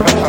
Bye.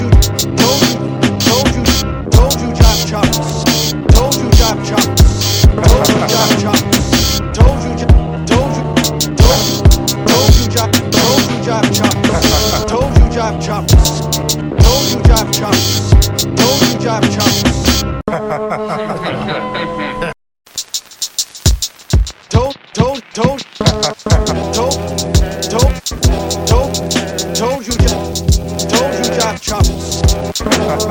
you, told you, told you, told you, drop choppers. Told you, drop choppers. Told you, drop choppers. Told you, told you, told you, told you, drop, told you, drop choppers. Told you, drop choppers. Told you, drop choppers. Told you, drop choppers. Told, told, told. trouble.